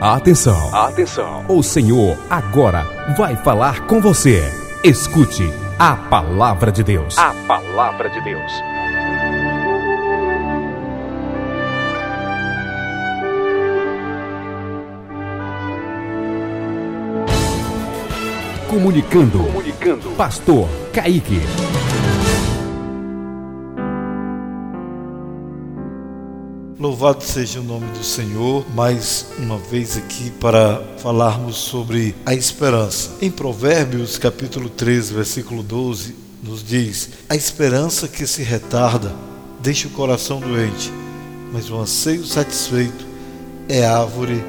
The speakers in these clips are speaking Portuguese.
Atenção! Atenção! O Senhor agora vai falar com você. Escute a palavra de Deus. A palavra de Deus. Comunicando. Comunicando. Pastor Kaique. Louvado seja o nome do Senhor, mais uma vez aqui para falarmos sobre a esperança. Em Provérbios, capítulo 13, versículo 12, nos diz: A esperança que se retarda deixa o coração doente, mas o anseio satisfeito é árvore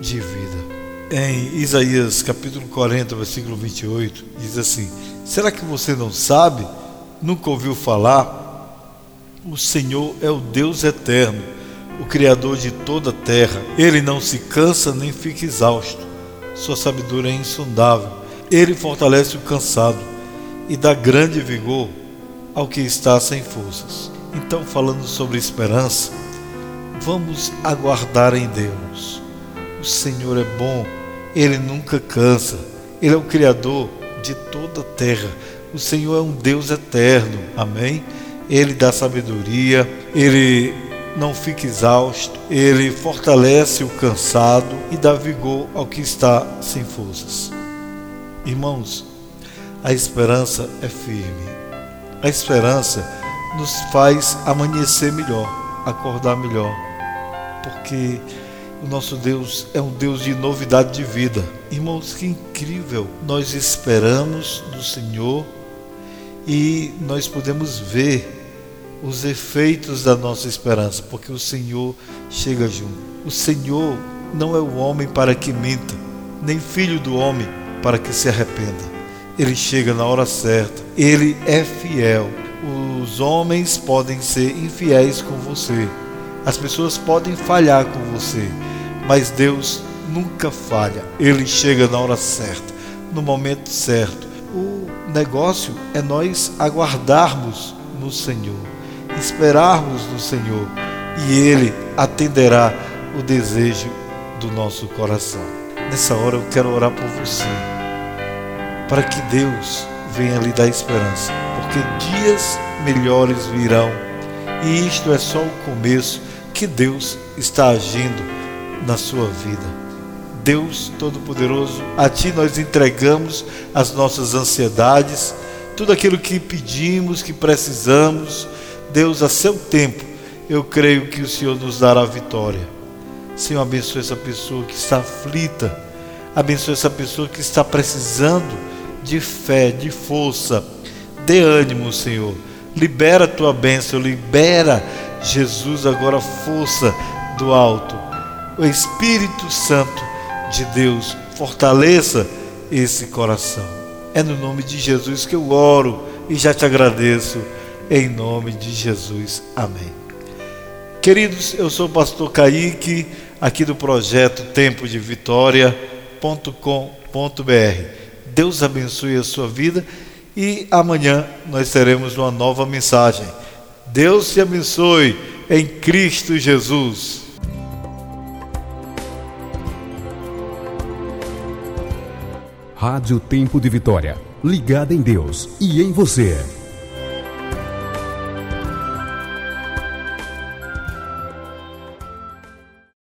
de vida. Em Isaías, capítulo 40, versículo 28, diz assim: Será que você não sabe? Nunca ouviu falar? O Senhor é o Deus eterno o Criador de toda a terra. Ele não se cansa nem fica exausto. Sua sabedoria é insondável. Ele fortalece o cansado e dá grande vigor ao que está sem forças. Então, falando sobre esperança, vamos aguardar em Deus. O Senhor é bom, ele nunca cansa. Ele é o Criador de toda a terra. O Senhor é um Deus eterno. Amém? Ele dá sabedoria, ele não fica exausto, ele fortalece o cansado e dá vigor ao que está sem forças. Irmãos, a esperança é firme. A esperança nos faz amanhecer melhor, acordar melhor, porque o nosso Deus é um Deus de novidade de vida. Irmãos, que incrível! Nós esperamos do Senhor e nós podemos ver os efeitos da nossa esperança, porque o Senhor chega junto. O Senhor não é o homem para que minta, nem filho do homem para que se arrependa. Ele chega na hora certa, ele é fiel. Os homens podem ser infiéis com você, as pessoas podem falhar com você, mas Deus nunca falha. Ele chega na hora certa, no momento certo. O negócio é nós aguardarmos no Senhor esperarmos no Senhor e Ele atenderá o desejo do nosso coração. Nessa hora eu quero orar por você, para que Deus venha lhe dar esperança, porque dias melhores virão e isto é só o começo que Deus está agindo na sua vida. Deus Todo-Poderoso, a Ti nós entregamos as nossas ansiedades, tudo aquilo que pedimos, que precisamos, Deus, a seu tempo, eu creio que o Senhor nos dará vitória. Senhor, abençoe essa pessoa que está aflita, abençoe essa pessoa que está precisando de fé, de força. Dê ânimo, Senhor. Libera a tua bênção, libera, Jesus, agora força do alto. O Espírito Santo de Deus fortaleça esse coração. É no nome de Jesus que eu oro e já te agradeço em nome de Jesus. Amém. Queridos, eu sou o pastor Kaique, aqui do projeto Tempo de Vitória.com.br. Deus abençoe a sua vida e amanhã nós teremos uma nova mensagem. Deus te abençoe em Cristo Jesus. Rádio Tempo de Vitória, ligada em Deus e em você.